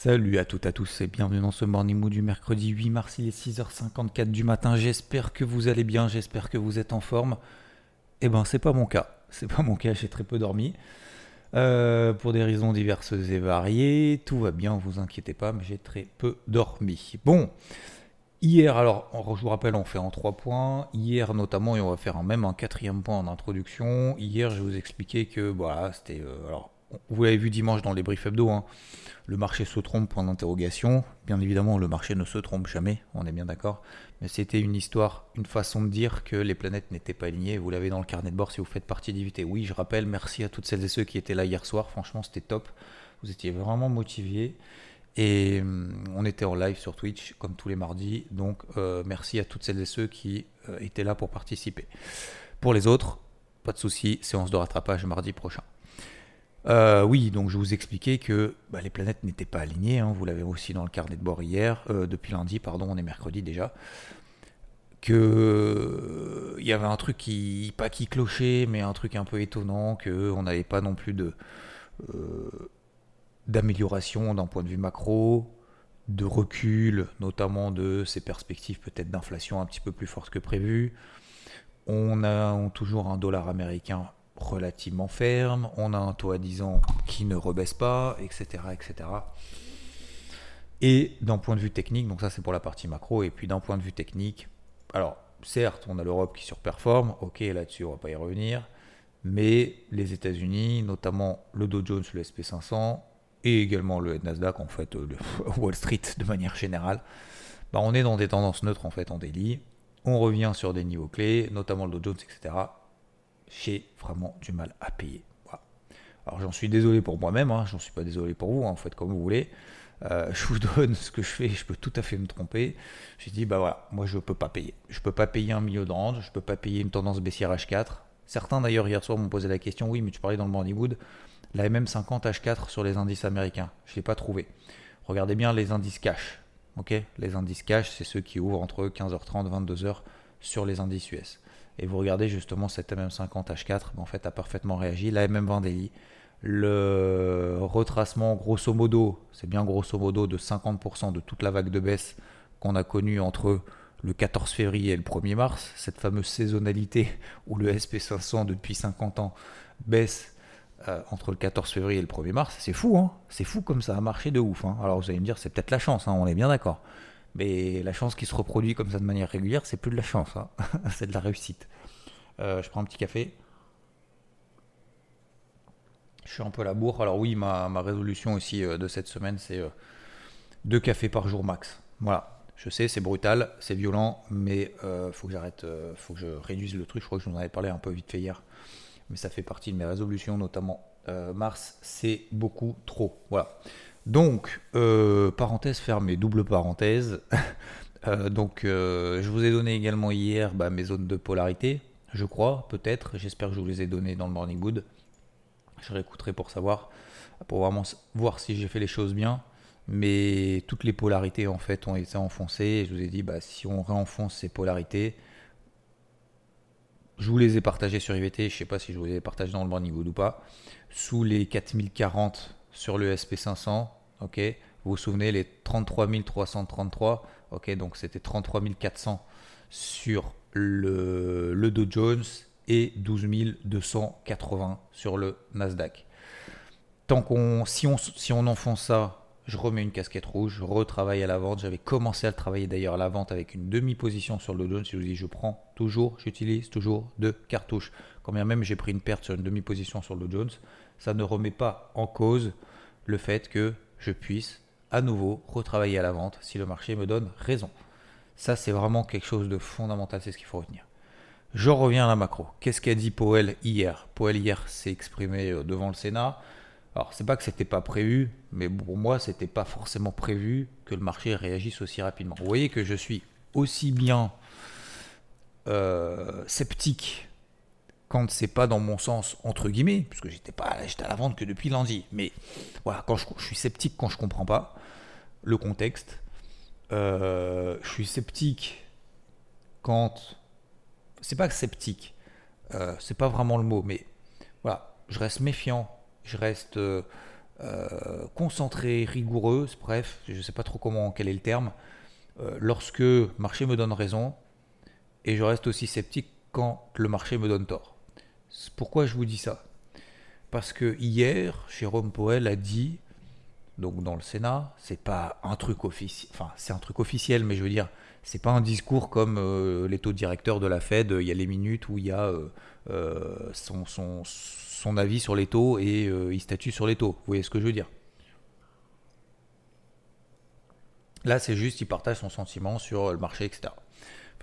Salut à toutes et à tous et bienvenue dans ce Morning Mood du mercredi 8 mars, il est 6h54 du matin. J'espère que vous allez bien, j'espère que vous êtes en forme. Eh ben c'est pas mon cas, c'est pas mon cas, j'ai très peu dormi. Euh, pour des raisons diverses et variées, tout va bien, vous inquiétez pas, mais j'ai très peu dormi. Bon, hier, alors, je vous rappelle, on fait en trois points. Hier, notamment, et on va faire même un quatrième point en introduction. Hier, je vous expliquer que, voilà, c'était. euh, alors, vous l'avez vu dimanche dans les briefs hebdo, hein, le marché se trompe, point d'interrogation. Bien évidemment, le marché ne se trompe jamais, on est bien d'accord. Mais c'était une histoire, une façon de dire que les planètes n'étaient pas alignées. Vous l'avez dans le carnet de bord si vous faites partie d'IVT. Oui, je rappelle, merci à toutes celles et ceux qui étaient là hier soir. Franchement, c'était top. Vous étiez vraiment motivés. Et hum, on était en live sur Twitch, comme tous les mardis. Donc, euh, merci à toutes celles et ceux qui euh, étaient là pour participer. Pour les autres, pas de souci, séance de rattrapage mardi prochain. Euh, oui, donc je vous expliquais que bah, les planètes n'étaient pas alignées. hein, vous l'avez aussi dans le carnet de bord hier, euh, depuis lundi, pardon, on est mercredi déjà. Que euh, il y avait un truc qui, pas qui clochait, mais un truc un peu étonnant, que on n'avait pas non plus de euh, d'amélioration d'un point de vue macro, de recul, notamment de ces perspectives peut-être d'inflation un petit peu plus fortes que prévu. On a toujours un dollar américain relativement ferme, on a un taux à 10 ans qui ne rebaisse pas, etc. etc. Et d'un point de vue technique, donc ça c'est pour la partie macro, et puis d'un point de vue technique, alors certes on a l'Europe qui surperforme, ok là-dessus on va pas y revenir, mais les États-Unis, notamment le Dow Jones, le SP500, et également le Nasdaq, en fait, euh, le Wall Street de manière générale, bah, on est dans des tendances neutres en fait en daily. On revient sur des niveaux clés, notamment le Dow Jones, etc. J'ai vraiment du mal à payer. Alors j'en suis désolé pour moi-même, hein, j'en suis pas désolé pour vous, hein, faites comme vous voulez. Euh, je vous donne ce que je fais, je peux tout à fait me tromper. J'ai dit, bah voilà, moi je peux pas payer. Je peux pas payer un milieu de range, je peux pas payer une tendance baissière H4. Certains d'ailleurs hier soir m'ont posé la question, oui, mais tu parlais dans le Morningwood, la MM50 H4 sur les indices américains. Je l'ai pas trouvé. Regardez bien les indices cash. les indices cash, c'est ceux qui ouvrent entre 15h30 et 22h sur les indices US. Et vous regardez justement cette MM50 H4, ben, en fait, a parfaitement réagi. La MM20 daily, le retracement grosso modo, c'est bien grosso modo de 50% de toute la vague de baisse qu'on a connue entre le 14 février et le 1er mars, cette fameuse saisonnalité où le SP500 depuis 50 ans baisse euh, entre le 14 février et le 1er mars, c'est fou, hein c'est fou comme ça a marché de ouf. hein. Alors vous allez me dire, c'est peut-être la chance, hein, on est bien d'accord. Mais la chance qui se reproduit comme ça de manière régulière, c'est plus de la chance, hein. c'est de la réussite. Euh, je prends un petit café. Je suis un peu à la bourre. Alors oui, ma, résolution aussi euh, de cette semaine, c'est euh, deux cafés par jour max. Voilà. Je sais, c'est brutal, c'est violent, mais faut que j'arrête, faut que je réduise le truc. Je crois que je vous en avais parlé un peu vite fait hier, mais ça fait partie de mes résolutions, notamment mars, c'est beaucoup trop. Voilà. Donc, euh, parenthèse fermée, double parenthèse. Euh, donc, euh, je vous ai donné également hier bah, mes zones de polarité, je crois, peut-être. J'espère que je vous les ai données dans le Morning Wood. Je réécouterai pour savoir, pour vraiment voir si j'ai fait les choses bien. Mais toutes les polarités en fait ont été enfoncées. Je vous ai dit, bah, si on réenfonce ces polarités, je vous les ai partagées sur IVT. Je sais pas si je vous les ai partagées dans le Morning Wood ou pas. Sous les 4040 sur le SP500, ok. Vous vous souvenez les 33 333, ok. Donc c'était 33 400 sur le, le Dow Jones et 12 280 sur le Nasdaq. Tant qu'on, si on, si on enfonce ça, je remets une casquette rouge, je retravaille à la vente. J'avais commencé à le travailler d'ailleurs à la vente avec une demi-position sur le Dow Jones. Je vous dis, je prends toujours, j'utilise toujours deux cartouches. Quand bien même j'ai pris une perte sur une demi-position sur le Dow Jones, ça ne remet pas en cause le fait que je puisse à nouveau retravailler à la vente si le marché me donne raison. Ça, c'est vraiment quelque chose de fondamental, c'est ce qu'il faut retenir. Je reviens à la macro. Qu'est-ce qu'a dit Powell hier? Powell hier s'est exprimé euh, devant le Sénat. Alors, c'est pas que c'était pas prévu, mais pour moi, c'était pas forcément prévu que le marché réagisse aussi rapidement. Vous voyez que je suis aussi bien euh, sceptique quand c'est pas dans mon sens entre guillemets, puisque j'étais pas j'étais à la vente que depuis lundi. Mais voilà, quand je, suis sceptique quand je comprends pas le contexte. Euh, je suis sceptique quand c'est pas sceptique, euh, c'est pas vraiment le mot, mais voilà, je reste méfiant, je reste euh, concentré, rigoureux, bref, je sais pas trop comment quel est le terme. lorsque le marché me donne raison, et je reste aussi sceptique quand le marché me donne tort. Pourquoi je vous dis ça Parce que hier, Jérôme Poel a dit, donc dans le Sénat, c'est pas un truc officiel, enfin c'est un truc officiel, mais je veux dire, c'est pas un discours comme euh, les taux directeurs de la Fed, il y a les minutes où il y a euh, euh, son, son, son, avis sur les taux et il statue sur les taux. Vous voyez ce que je veux dire? Là, c'est juste, il partage son sentiment sur le marché, etc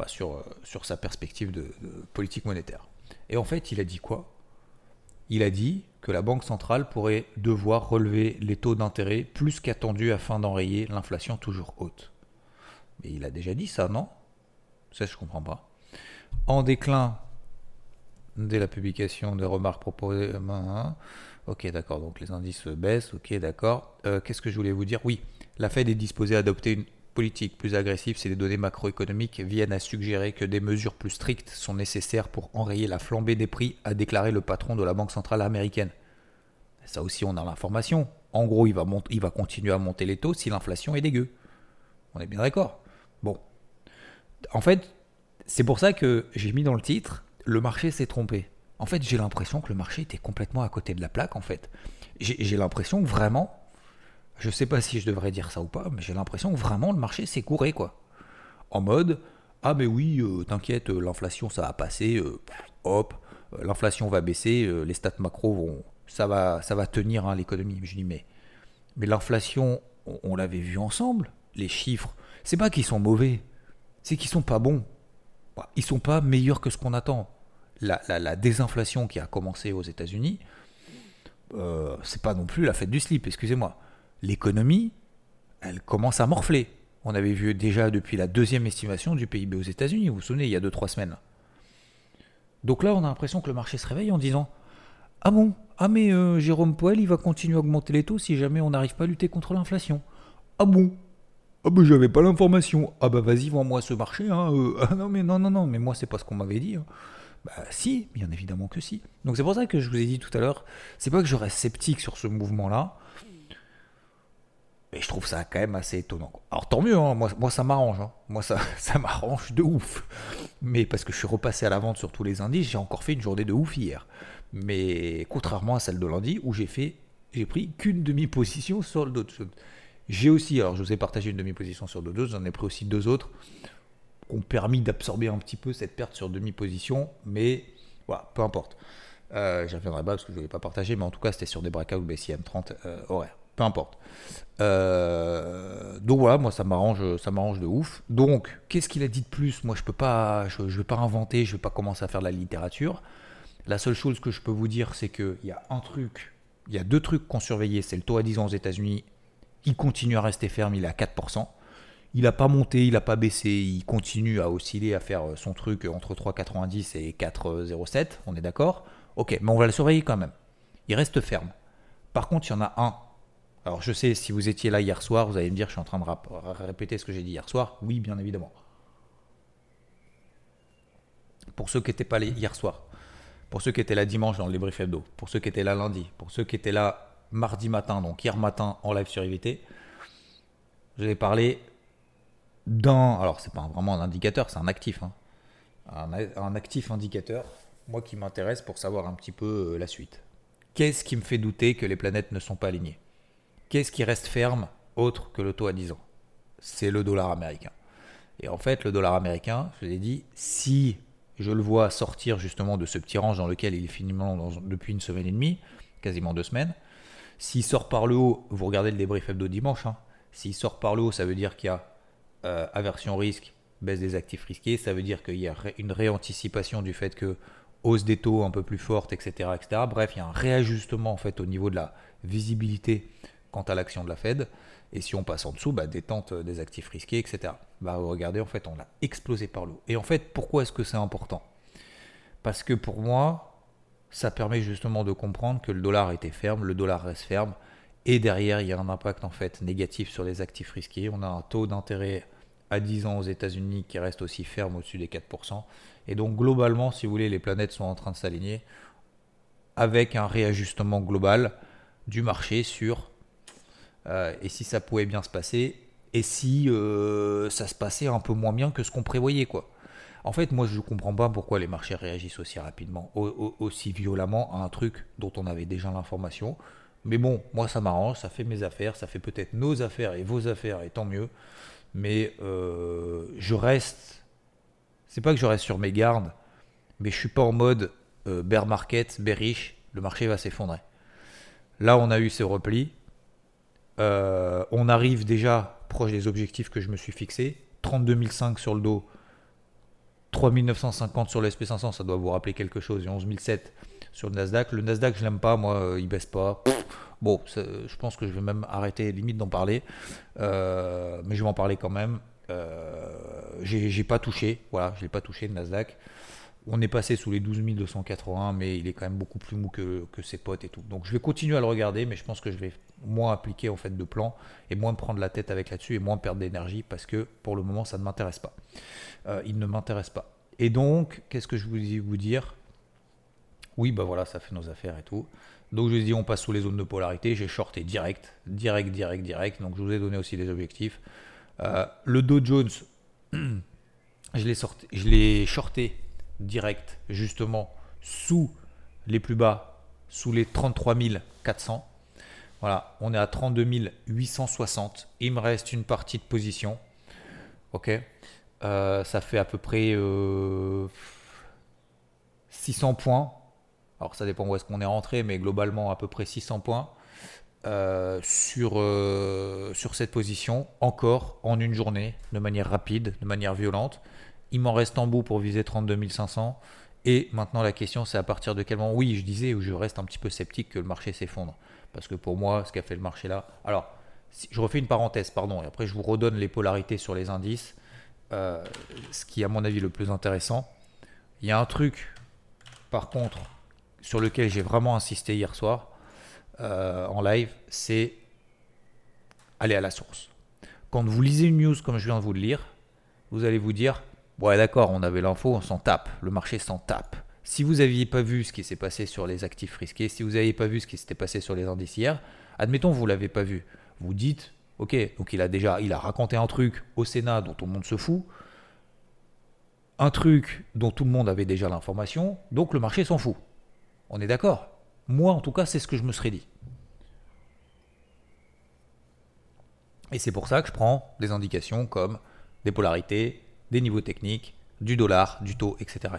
sur, euh, sur sa perspective de, politique monétaire. Et en fait, il a dit quoi? Il a dit que la Banque centrale pourrait devoir relever les taux d'intérêt plus qu'attendu afin d'enrayer l'inflation toujours haute. Mais il a déjà dit ça, non? Ça, je comprends pas. En déclin dès la publication des remarques proposées. Hein. Ok, d'accord, donc les indices baissent, ok, d'accord. Euh, qu'est-ce que je voulais vous dire? Oui, la Fed est disposée à adopter une politique plus agressive si les données macroéconomiques viennent à suggérer que des mesures plus strictes sont nécessaires pour enrayer la flambée des prix, a déclaré le patron de la Banque centrale américaine. Ça aussi, on a l'information. En gros, il va, continuer à monter les taux si l'inflation est dégueu. On est bien d'accord. Bon. En fait, c'est pour ça que j'ai mis dans le titre le marché s'est trompé. En fait, j'ai l'impression que le marché était complètement à côté de la plaque, en fait. J'ai l'impression vraiment, je sais pas si je devrais dire ça ou pas, mais j'ai l'impression que vraiment le marché s'est couré, quoi. En mode, ah mais oui, euh, t'inquiète, euh, l'inflation ça va passer, euh, hop, l'inflation va baisser, les stats macro vont, ça va, ça va tenir hein, l'économie. Je dis mais, mais l'inflation, on, l'avait vu ensemble, les chiffres, c'est pas qu'ils sont mauvais, c'est qu'ils sont pas bons. Ils sont pas meilleurs que ce qu'on attend. La, la, désinflation qui a commencé aux États-Unis, c'est pas non plus la fête du slip, excusez-moi l'économie, elle commence à morfler. On avait vu déjà depuis la deuxième estimation du PIB aux États-Unis, vous vous souvenez, il y a 2-3 semaines. Donc là, on a l'impression que le marché se réveille en disant Ah bon? Ah mais euh, Jérôme Poel, il va continuer à augmenter les taux si jamais on n'arrive pas à lutter contre l'inflation. Ah bon? Ah ben j'avais pas l'information. Ah bah vas-y, vends-moi ce marché. Hein, euh. Ah non mais non, non, non, mais moi c'est pas ce qu'on m'avait dit. Hein. Bah si, bien évidemment que si. Donc c'est pour ça que je vous ai dit tout à l'heure, c'est pas que je reste sceptique sur ce mouvement-là, et je trouve ça quand même assez étonnant. Alors tant mieux, hein. moi, moi ça m'arrange. Hein. Moi ça, ça m'arrange de ouf. Mais parce que je suis repassé à la vente sur tous les indices, j'ai encore fait une journée de ouf hier. Mais contrairement à celle de lundi où j'ai fait, j'ai pris qu'une demi-position sur le dos. J'ai aussi, alors je vous ai partagé une demi-position sur le dos, j'en ai pris aussi deux autres qui ont permis d'absorber un petit peu cette perte sur demi-position. Mais voilà, peu importe. Euh, J'y reviendrai pas parce que je ne l'ai pas partagé, mais en tout cas c'était sur des breakouts BCM 30 euh, horaires peu importe. Euh, donc voilà, moi ça m'arrange, ça m'arrange de ouf. Donc, qu'est-ce qu'il a dit de plus? Moi, je peux pas, je, vais pas inventer, je vais pas commencer à faire de la littérature. La seule chose que je peux vous dire, c'est qu'il y a un truc, il y a deux trucs qu'on surveillait. C'est le taux à 10 ans aux États-Unis. Il continue à rester ferme, il est à 4%. Il n'a pas monté, il n'a pas baissé, il continue à osciller, à faire son truc entre 3,90 et 4,07. On est d'accord? Ok, mais on va le surveiller quand même. Il reste ferme. Par contre, il y en a un alors je sais, si vous étiez là hier soir, vous allez me dire, je suis en train de répéter ce que j'ai dit hier soir. Oui, bien évidemment. Pour ceux qui n'étaient pas là hier soir, pour ceux qui étaient là dimanche dans le débrief hebdo, pour ceux qui étaient là lundi, pour ceux qui étaient là mardi matin, donc hier matin en live sur IVT, je vais parler d'un. Alors, c'est pas vraiment un indicateur, c'est un actif. Hein. Un, actif indicateur, moi qui m'intéresse pour savoir un petit peu euh, la suite. Qu'est-ce qui me fait douter que les planètes ne sont pas alignées? Qu'est-ce qui reste ferme autre que le taux à 10 ans? C'est le dollar américain. Et en fait, le dollar américain, je vous ai dit, si je le vois sortir justement de ce petit range dans lequel il est finalement depuis une semaine et demie, quasiment deux semaines, s'il sort par le haut, vous regardez le débrief hebdo dimanche, hein, s'il sort par le haut, ça veut dire qu'il y a euh, aversion risque baisse des actifs risqués, ça veut dire qu'il y a une réanticipation du fait que hausse des taux un peu plus forte, etc., etc. Bref, il y a un réajustement en fait au niveau de la visibilité quant à l'action de la Fed. Et si on passe en dessous, bah, détente des actifs risqués, etc. Bah, regardez, en fait, on l'a explosé par l'eau. Et en fait, pourquoi est-ce que c'est important? Parce que pour moi, ça permet justement de comprendre que le dollar était ferme, le dollar reste ferme, et derrière, il y a un impact en fait négatif sur les actifs risqués. On a un taux d'intérêt à 10 ans aux États-Unis qui reste aussi ferme au-dessus des 4%. Et donc globalement, si vous voulez, les planètes sont en train de s'aligner avec un réajustement global du marché sur euh, et si ça pouvait bien se passer et si euh, ça se passait un peu moins bien que ce qu'on prévoyait quoi. En fait, moi je ne comprends pas pourquoi les marchés réagissent aussi rapidement, aussi violemment à un truc dont on avait déjà l'information. Mais bon, moi ça m'arrange, ça fait mes affaires, ça fait peut-être nos affaires et vos affaires, et tant mieux. Mais euh, je reste c'est pas que je reste sur mes gardes, mais je suis pas en mode bear market, bearish, le marché va s'effondrer. Là, on a eu ces replis. Euh, on arrive déjà proche des objectifs que je me suis fixés. 32 500 sur le dos, 3950 sur le SP500, ça doit vous rappeler quelque chose, et 11 sur le Nasdaq. Le Nasdaq, je l'aime pas, moi, euh, il baisse pas. bon, je pense que je vais même arrêter limite d'en parler, mais je vais en parler quand même. Euh, j'ai pas touché, voilà, je l'ai pas touché le Nasdaq. On est passé sous les 12 280, mais il est quand même beaucoup plus mou que, ses potes et tout. Donc je vais continuer à le regarder, mais je pense que je vais moins appliquer en fait de plan et moins me prendre la tête avec là-dessus et moins perdre d'énergie parce que pour le moment ça ne m'intéresse pas. Euh, il ne m'intéresse pas. Et donc, qu'est-ce que je voulais vous dire? Oui, bah voilà, ça fait nos affaires et tout. Donc je vous dit, on passe sous les zones de polarité. J'ai shorté direct, direct, direct, direct. Donc je vous ai donné aussi des objectifs. Euh, le Dow Jones, je l'ai shorté direct, justement, sous les plus bas, sous les 33 400. Voilà, on est à 32 860. Il me reste une partie de position. Ok. Euh, ça fait à peu près 600 euh, points. Alors ça dépend où est-ce qu'on est rentré, mais globalement à peu près 600 points. Euh, sur, sur cette position, encore en une journée, de manière rapide, de manière violente. Il m'en reste en bout pour viser 32 500. Et maintenant, la question, c'est à partir de quel moment, oui, je disais, où je reste un petit peu sceptique que le marché s'effondre. Parce que pour moi, ce qu'a fait le marché là. Alors, je refais une parenthèse, pardon, et après je vous redonne les polarités sur les indices. Euh, ce qui à mon avis le plus intéressant. Il y a un truc, par contre, sur lequel j'ai vraiment insisté hier soir euh, en live, c'est aller à la source. Quand vous lisez une news comme je viens de vous le lire, vous allez vous dire Ouais, d'accord, on avait l'info, on s'en tape, le marché s'en tape. Si vous n'aviez pas vu ce qui s'est passé sur les actifs risqués, si vous n'aviez pas vu ce qui s'était passé sur les indices hier, admettons vous l'avez pas vu. Vous dites Ok, donc il a déjà il a raconté un truc au Sénat dont tout le monde se fout, un truc dont tout le monde avait déjà l'information, donc le marché s'en fout. On est d'accord? Moi, en tout cas, c'est ce que je me serais dit. Et c'est pour ça que je prends des indications comme des polarités, des niveaux techniques, du dollar, du taux, etc.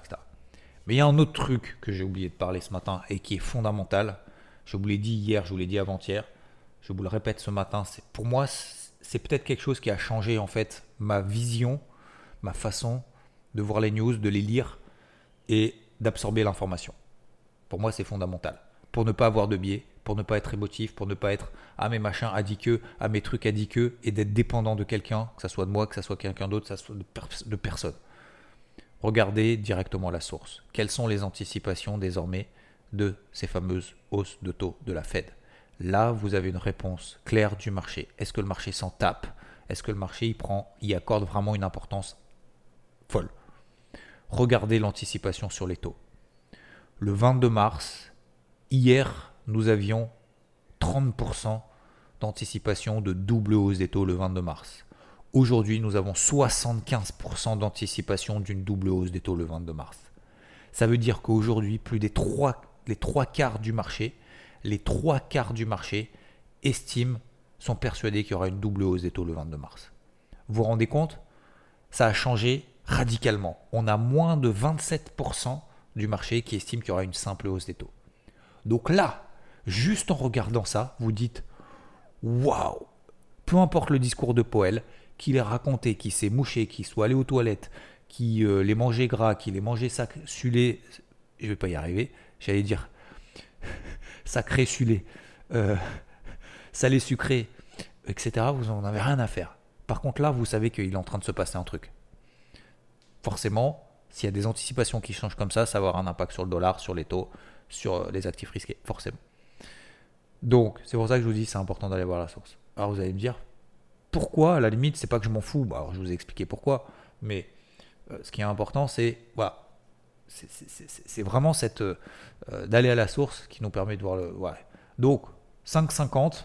Mais il y a un autre truc que j'ai oublié de parler ce matin et qui est fondamental. Je vous l'ai dit hier, je vous l'ai dit avant-hier, je vous le répète ce matin. Pour moi, c'est peut-être quelque chose qui a changé en fait ma vision, ma façon de voir les news, de les lire et d'absorber l'information. Pour moi, c'est fondamental pour ne pas avoir de biais, pour ne pas être émotif, pour ne pas être à ah, mes machins que, à ah, mes trucs que, et d'être dépendant de quelqu'un, que ce soit de moi, que ce soit quelqu'un d'autre, que ce soit de, personne. Regardez directement la source. Quelles sont les anticipations désormais de ces fameuses hausses de taux de la Fed? Là, vous avez une réponse claire du marché. Est-ce que le marché s'en tape? Est-ce que le marché y accorde vraiment une importance folle? Regardez l'anticipation sur les taux. Le 22 mars, Hier, nous avions 30% d'anticipation de double hausse des taux le 22 mars. Aujourd'hui, nous avons 75% d'anticipation d'une double hausse des taux le 22 mars. Ça veut dire qu'aujourd'hui, plus des trois, quarts du marché, les trois quarts du marché estiment, sont persuadés qu'il y aura une double hausse des taux le 22 mars. Vous vous rendez compte? Ça a changé radicalement. On a moins de 27% du marché qui estime qu'il y aura une simple hausse des taux. Donc là, juste en regardant ça, vous dites waouh Peu importe le discours de Poel, qui les racontait, qui s'est mouché, qui soit allé aux toilettes, qui euh, les mangeait gras, qui les mangeait sulé, je vais pas y arriver, j'allais dire sacré sulé, euh, salé sucré, etc. Vous n'en avez rien à faire. Par contre là, vous savez qu'il est en train de se passer un truc. Forcément, s'il y a des anticipations qui changent comme ça, ça va avoir un impact sur le dollar, sur les taux, sur euh, les actifs risqués, forcément. Donc, c'est pour ça que je vous dis, c'est important d'aller voir la source. Alors vous allez me dire, pourquoi À la limite, c'est pas que je m'en fous? Bah, alors, je vous ai expliqué pourquoi. Mais euh, ce qui est important, c'est voilà, c'est vraiment cette euh, d'aller à la source qui nous permet de voir le. Donc 5,50.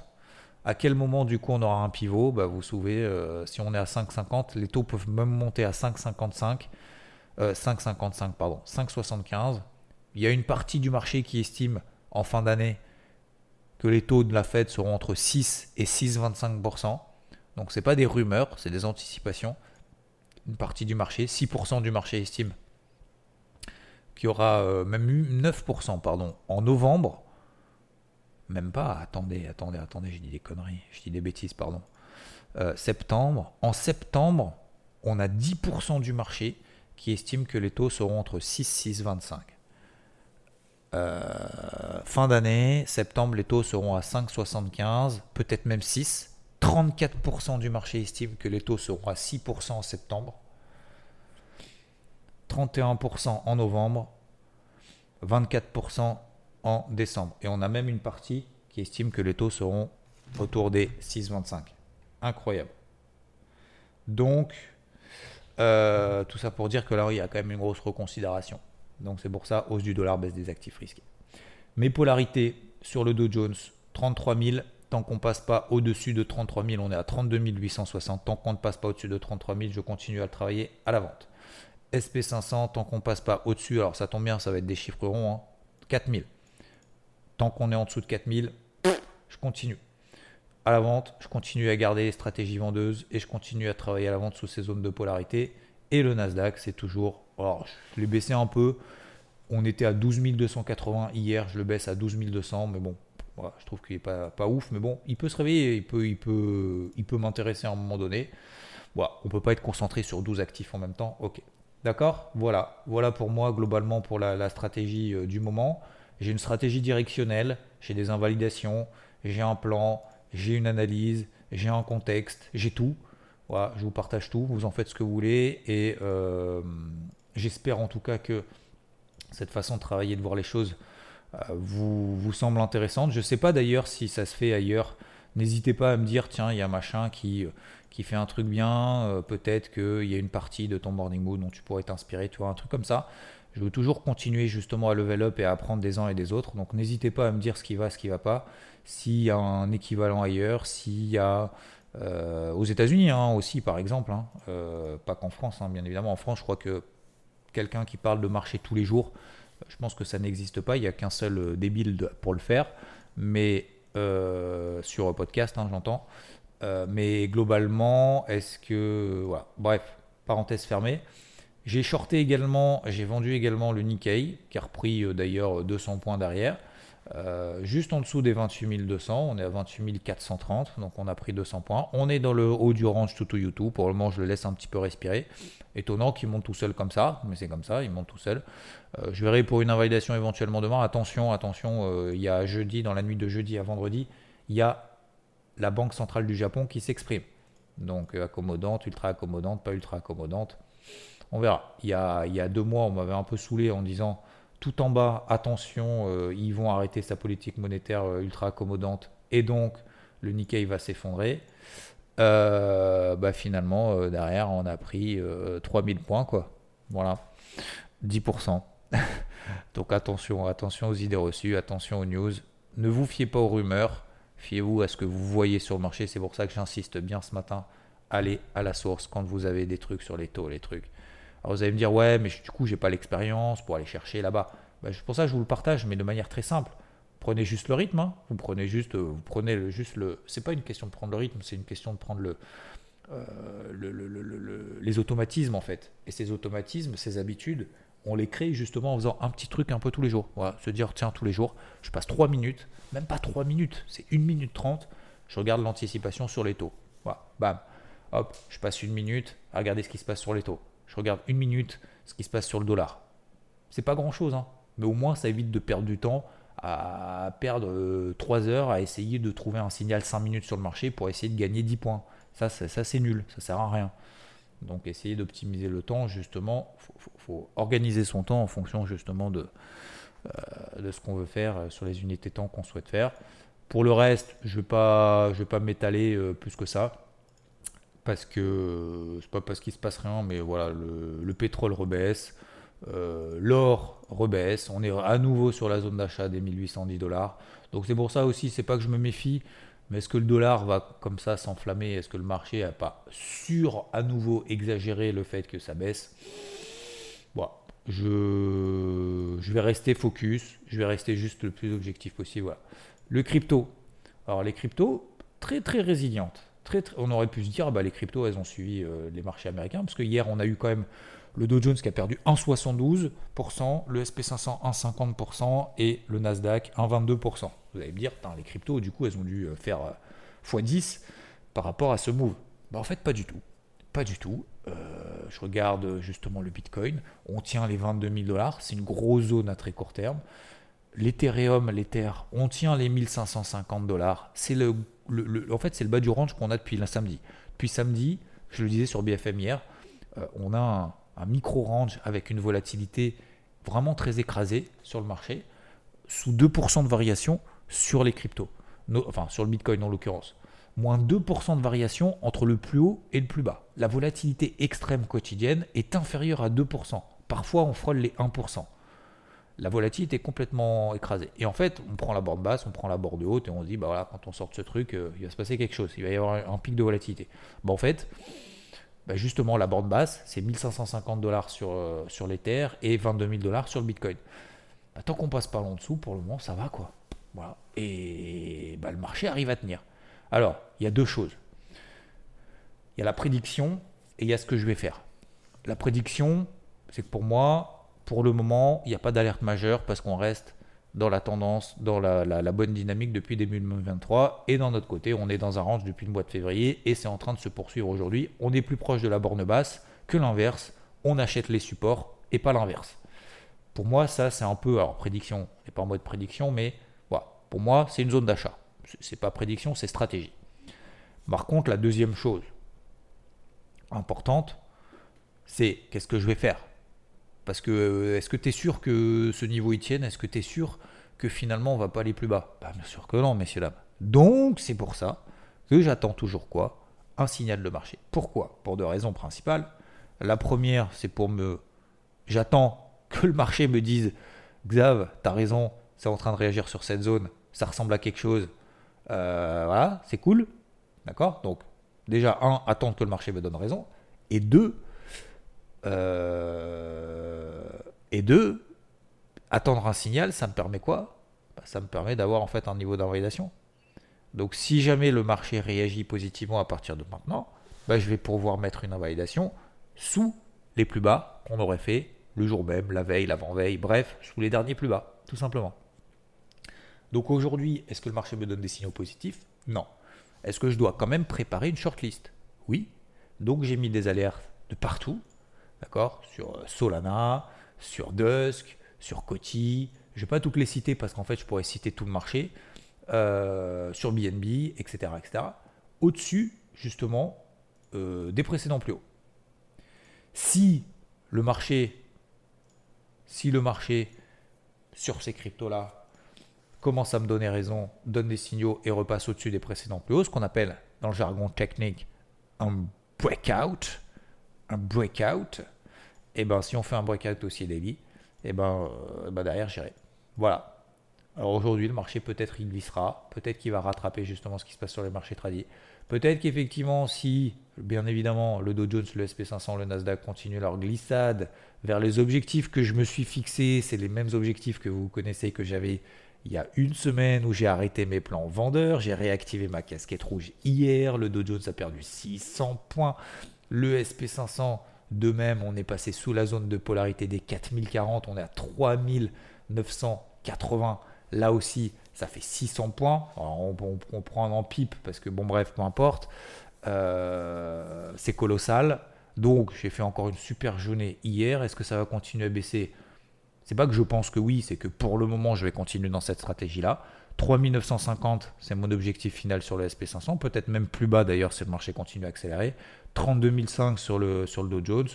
À quel moment du coup on aura un pivot? Bah, Vous savez, si on est à 5,50, les taux peuvent même monter à 5,55. 5,55 pardon, 5,75. Il y a une partie du marché qui estime en fin d'année que les taux de la Fed seront entre 6 et 6,25%. Donc ce n'est pas des rumeurs, c'est des anticipations. Une partie du marché, 6% du marché estime qu'il y aura euh, même eu 9% pardon, en novembre. Même pas, attendez, attendez, attendez, je dis des conneries, je dis des bêtises, pardon. Euh, septembre. En septembre, on a 10% du marché qui estime que les taux seront entre 6 et 6,25. Euh, fin d'année, septembre, les taux seront à 5,75, peut-être même 6. 34% du marché estime que les taux seront à 6% en septembre. 31% en novembre. 24% en décembre. Et on a même une partie qui estime que les taux seront autour des 6,25. Incroyable. Donc, euh, tout ça pour dire que là, il y a quand même une grosse reconsidération. Donc c'est pour ça, hausse du dollar, baisse des actifs risqués. Mes polarités sur le Dow Jones, 33 000. Tant qu'on ne passe pas au-dessus de 33 000, on est à 32 860. Tant qu'on ne passe pas au-dessus de 33 000, je continue à le travailler à la vente. SP500, tant qu'on ne passe pas au-dessus, alors ça tombe bien, ça va être des chiffres ronds, 4 hein. 000. Tant qu'on est en dessous de 4 000, je continue. À la vente, je continue à garder les stratégies vendeuses et je continue à travailler à la vente sous ces zones de polarité. Et le Nasdaq, c'est toujours. Alors, je l'ai baissé un peu. On était à 12 280 hier, je le baisse à 12 200, mais bon, je trouve qu'il n'est pas, pas ouf, mais bon, il peut se réveiller, il peut, il peut, il peut m'intéresser à un moment donné. Voilà, on ne peut pas être concentré sur 12 actifs en même temps. Ok. D'accord? Voilà. Voilà pour moi, globalement, pour la, stratégie euh, du moment. J'ai une stratégie directionnelle, j'ai des invalidations, j'ai un plan, j'ai une analyse, j'ai un contexte, j'ai tout. Voilà, je vous partage tout, vous en faites ce que vous voulez et euh, j'espère en tout cas que cette façon de travailler, de voir les choses, euh, vous, vous semble intéressante. Je ne sais pas d'ailleurs si ça se fait ailleurs. N'hésitez pas à me dire, tiens, il y a machin qui, qui fait un truc bien, euh, peut-être qu'il y a une partie de ton morning mood dont tu pourrais t'inspirer, tu vois, un truc comme ça. Je veux toujours continuer justement à level up et à apprendre des uns et des autres. Donc n'hésitez pas à me dire ce qui va, ce qui ne va pas. S'il y a un équivalent ailleurs, s'il y a euh, aux États-Unis hein, aussi, par exemple, hein. euh, pas qu'en France, hein, bien évidemment. En France, je crois que quelqu'un qui parle de marché tous les jours, je pense que ça n'existe pas. Il n'y a qu'un seul euh, débile pour le faire, mais sur podcast, j'entends. mais globalement, est-ce que. Voilà. Bref, parenthèse fermée. J'ai shorté également, j'ai vendu également le Nikkei, qui a repris d'ailleurs 200 points derrière. Euh, juste en dessous des 28 200, on est à 28 430, donc on a pris 200 points. On est dans le haut du range tout YouTube. Pour le moment, je le laisse un petit peu respirer. Étonnant qu'il monte tout seul comme ça, mais c'est comme ça, il monte tout seul. Euh, je verrai pour une invalidation éventuellement demain. Attention, attention, euh, il y a jeudi, dans la nuit de jeudi à vendredi, il y a la Banque centrale du Japon qui s'exprime. Donc accommodante, ultra accommodante, pas ultra accommodante. On verra. Il y a, il y a deux mois, on m'avait un peu saoulé en disant tout en bas, attention, euh, ils vont arrêter sa politique monétaire euh, ultra accommodante et donc le Nikkei va s'effondrer. Euh, bah finalement, derrière, on a pris 3000 points, quoi. Voilà, 10%. donc attention, attention aux idées reçues, attention aux news. Ne vous fiez pas aux rumeurs, fiez-vous à ce que vous voyez sur le marché. C'est pour ça que j'insiste bien ce matin. Allez à la source quand vous avez des trucs sur les taux, les trucs. Alors vous allez me dire, ouais, mais du coup, j'ai pas l'expérience pour aller chercher là-bas. Bah, pour ça, je vous le partage, mais de manière très simple. Prenez juste le rythme. Hein. Vous prenez juste, euh, vous prenez le, juste le. C'est pas une question de prendre le rythme, c'est une question de prendre le, euh, les automatismes en fait. Et ces automatismes, ces habitudes, on les crée justement en faisant un petit truc un peu tous les jours. Voilà, se dire tiens tous les jours, je passe 3 minutes, même pas 3 minutes, c'est 1 minute 30, je regarde l'anticipation sur les taux. Voilà, bam. hop, je passe une minute à regarder ce qui se passe sur les taux. Je regarde une minute ce qui se passe sur le dollar. C'est pas grand chose, hein. mais au moins ça évite de perdre du temps à perdre 3 euh, heures à essayer de trouver un signal 5 minutes sur le marché pour essayer de gagner 10 points. Ça, ça, c'est nul, ça sert à rien. Donc essayer d'optimiser le temps, justement, faut, organiser son temps en fonction justement de, euh, ce qu'on veut faire sur les unités temps qu'on souhaite faire. Pour le reste, je ne vais pas, m'étaler euh, plus que ça. Parce que c'est pas parce qu'il se passe rien, mais voilà, le, pétrole rebaisse, euh, l'or rebaisse, on est à nouveau sur la zone d'achat des 1810 dollars. Donc c'est pour ça aussi, c'est pas que je me méfie, mais est-ce que le dollar va comme ça s'enflammer? Est-ce que le marché n'a pas sur à nouveau exagéré le fait que ça baisse? Bon, je, je, vais rester focus, je vais rester juste le plus objectif possible. Voilà. Le crypto. Alors les cryptos, très très résilientes. On aurait pu se dire, bah, les cryptos, elles ont suivi euh, les marchés américains, parce que hier, on a eu quand même le Dow Jones qui a perdu 1,72%, le SP500 1,50% et le Nasdaq 1,22%. Vous allez me dire, les cryptos, du coup, elles ont dû euh, faire x10 euh, par rapport à ce move. Bah, en fait, pas du tout. Pas du tout. je regarde justement le Bitcoin. On tient les 22 000 dollars. C'est une grosse zone à très court terme l'Ethereum, l'Ether, on tient les 1550 dollars. C'est le, en fait, c'est le bas du range qu'on a depuis samedi. Depuis samedi, je le disais sur BFM hier, euh, on a un, micro range avec une volatilité vraiment très écrasée sur le marché, sous 2% de variation sur les cryptos, enfin sur le Bitcoin en l'occurrence. Moins 2% de variation entre le plus haut et le plus bas. La volatilité extrême quotidienne est inférieure à 2%. Parfois, on frôle les 1% la volatilité est complètement écrasée. Et en fait, on prend la borde basse, on prend la borde haute et on se dit, bah voilà, quand on sort de ce truc, euh, il va se passer quelque chose, il va y avoir un pic de volatilité. Bah en fait, bah justement, la borde basse, c'est 1550 dollars sur, euh, sur et 22 000 dollars sur le Bitcoin. Bah, tant qu'on passe par en dessous, pour le moment, ça va quoi. Voilà. Et bah, le marché arrive à tenir. Alors, il y a deux choses. Il y a la prédiction et il y a ce que je vais faire. La prédiction, c'est que pour moi, pour le moment, il n'y a pas d'alerte majeure parce qu'on reste dans la tendance, dans la, bonne dynamique depuis début 2023. Et dans notre côté, on est dans un range depuis le mois de février et c'est en train de se poursuivre aujourd'hui. On est plus proche de la borne basse que l'inverse. On achète les supports et pas l'inverse. Pour moi, ça, c'est un peu, alors prédiction, n'est pas en mode prédiction, mais voilà, pour moi, c'est une zone d'achat. C'est pas prédiction, c'est stratégie. Par contre, la deuxième chose importante, c'est qu'est-ce que je vais faire? Parce que euh, est-ce que tu es sûr que ce niveau y tienne? Est-ce que tu es sûr que finalement on va pas aller plus bas? Bah, Bien sûr que non, messieurs, dames. Donc c'est pour ça que j'attends toujours quoi? Un signal de marché. Pourquoi? Pour deux raisons principales. La première, c'est pour me. J'attends que le marché me dise Xav, as raison, c'est en train de réagir sur cette zone, ça ressemble à quelque chose. Euh, voilà, c'est cool. D'accord? Donc, déjà, un, attendre que le marché me donne raison. Et deux, euh, et deux, attendre un signal, ça me permet quoi? Bah, Ça me permet d'avoir en fait un niveau d'invalidation. Donc si jamais le marché réagit positivement à partir de maintenant, bah, je vais pouvoir mettre une invalidation sous les plus bas qu'on aurait fait le jour même, la veille, l'avant-veille, bref, sous les derniers plus bas, tout simplement. Donc aujourd'hui, est-ce que le marché me donne des signaux positifs? Non. Est-ce que je dois quand même préparer une shortlist? Oui. Donc j'ai mis des alertes de partout, d'accord? Sur euh, Solana, sur Dusk, sur Coty. Je ne vais pas toutes les citer parce qu'en fait, je pourrais citer tout le marché. Euh, sur BNB, etc. etc. Au-dessus, justement, euh, des précédents plus hauts. Si le marché, si le marché sur ces cryptos-là commence à me donner raison, donne des signaux et repasse au-dessus des précédents plus hauts, ce qu'on appelle dans le jargon technique un breakout, un breakout, et eh ben si on fait un breakout aussi daily, et eh ben, ben derrière j'irai. Voilà. Alors aujourd'hui le marché peut-être il glissera, peut-être qu'il va rattraper justement ce qui se passe sur les marchés tradis. Peut-être qu'effectivement si bien évidemment le Dow Jones, le SP500, le Nasdaq continuent leur glissade vers les objectifs que je me suis fixés, c'est les mêmes objectifs que vous connaissez que j'avais il y a une semaine où j'ai arrêté mes plans vendeurs, j'ai réactivé ma casquette rouge hier, le Dow Jones a perdu 600 points, le SP500, de même, on est passé sous la zone de polarité des 4040, on est à 3980. Là aussi, ça fait 600 points. on, prend en pipe parce que, bon, bref, peu importe. Euh, c'est colossal. Donc, j'ai fait encore une super journée hier. Est-ce que ça va continuer à baisser? C'est pas que je pense que oui, c'est que pour le moment, je vais continuer dans cette stratégie-là. 3950, c'est mon objectif final sur le SP500, peut-être même plus bas d'ailleurs si le marché continue à accélérer. 32005 sur le, sur le Dow Jones.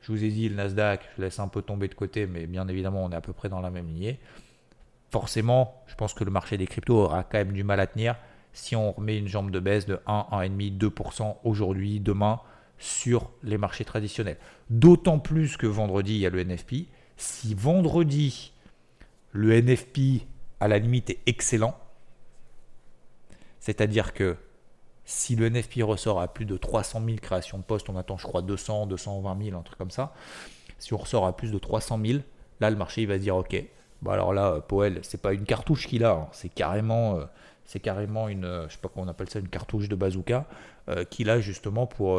Je vous ai dit, le Nasdaq, je laisse un peu tomber de côté, mais bien évidemment, on est à peu près dans la même lignée. Forcément, je pense que le marché des cryptos aura quand même du mal à tenir si on remet une jambe de baisse de 1, 1,5, 2% aujourd'hui, demain, sur les marchés traditionnels. D'autant plus que vendredi, il y a le NFP. Si vendredi, le NFP, à la limite, est excellent, c'est-à-dire que si le NFP ressort à plus de 300 000 créations de postes, on attend, je crois, 200, 220 000, un truc comme ça. Si on ressort à plus de 300 000, là, le marché va se dire, ok, bah alors là, Powell, c'est pas une cartouche qu'il a, hein. c'est carrément, euh, c'est carrément une, euh, je sais pas comment on appelle ça, une cartouche de bazooka euh, qu'il a justement pour,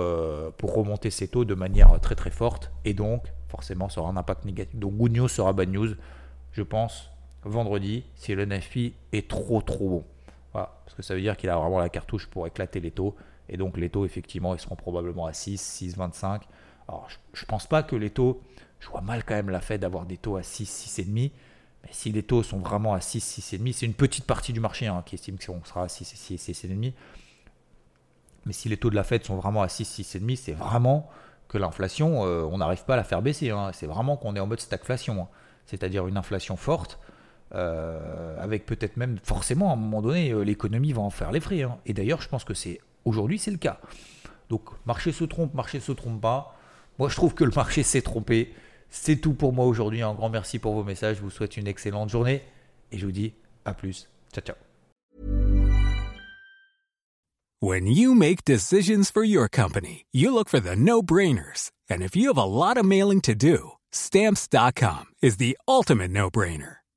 remonter ses taux de manière très très forte et donc forcément ça aura un impact négatif. Donc good sera bad news, je pense, vendredi si le NFP est trop trop bon. Voilà, parce que ça veut dire qu'il a vraiment la cartouche pour éclater les taux et donc les taux effectivement ils seront probablement à 6, 6, 25. Alors je, ne pense pas que les taux, je vois mal quand même la fait d'avoir des taux à 6, 6,5 mais si les taux sont vraiment à 6, 6,5, c'est une petite partie du marché hein, qui estime qu'on sera à 6, 6, 6,5. Mais si les taux de la Fed sont vraiment à 6, 6,5, c'est vraiment que l'inflation, euh, on n'arrive pas à la faire baisser. Hein. C'est vraiment qu'on est en mode stagflation. Hein. C'est-à-dire une inflation forte, avec peut-être même forcément à un moment donné, euh, l'économie va en faire les frais. Et d'ailleurs, je pense que c'est aujourd'hui, c'est le cas. Donc, marché se trompe, marché se trompe pas. Moi, je trouve que le marché s'est trompé. C'est tout pour moi aujourd'hui. Un grand merci pour vos messages. Je vous souhaite une excellente journée et je vous dis à plus. Ciao, ciao. When you make decisions for your company, you look for the no-brainers. And if you have a lot of mailing to do, stamps.com is the ultimate no-brainer.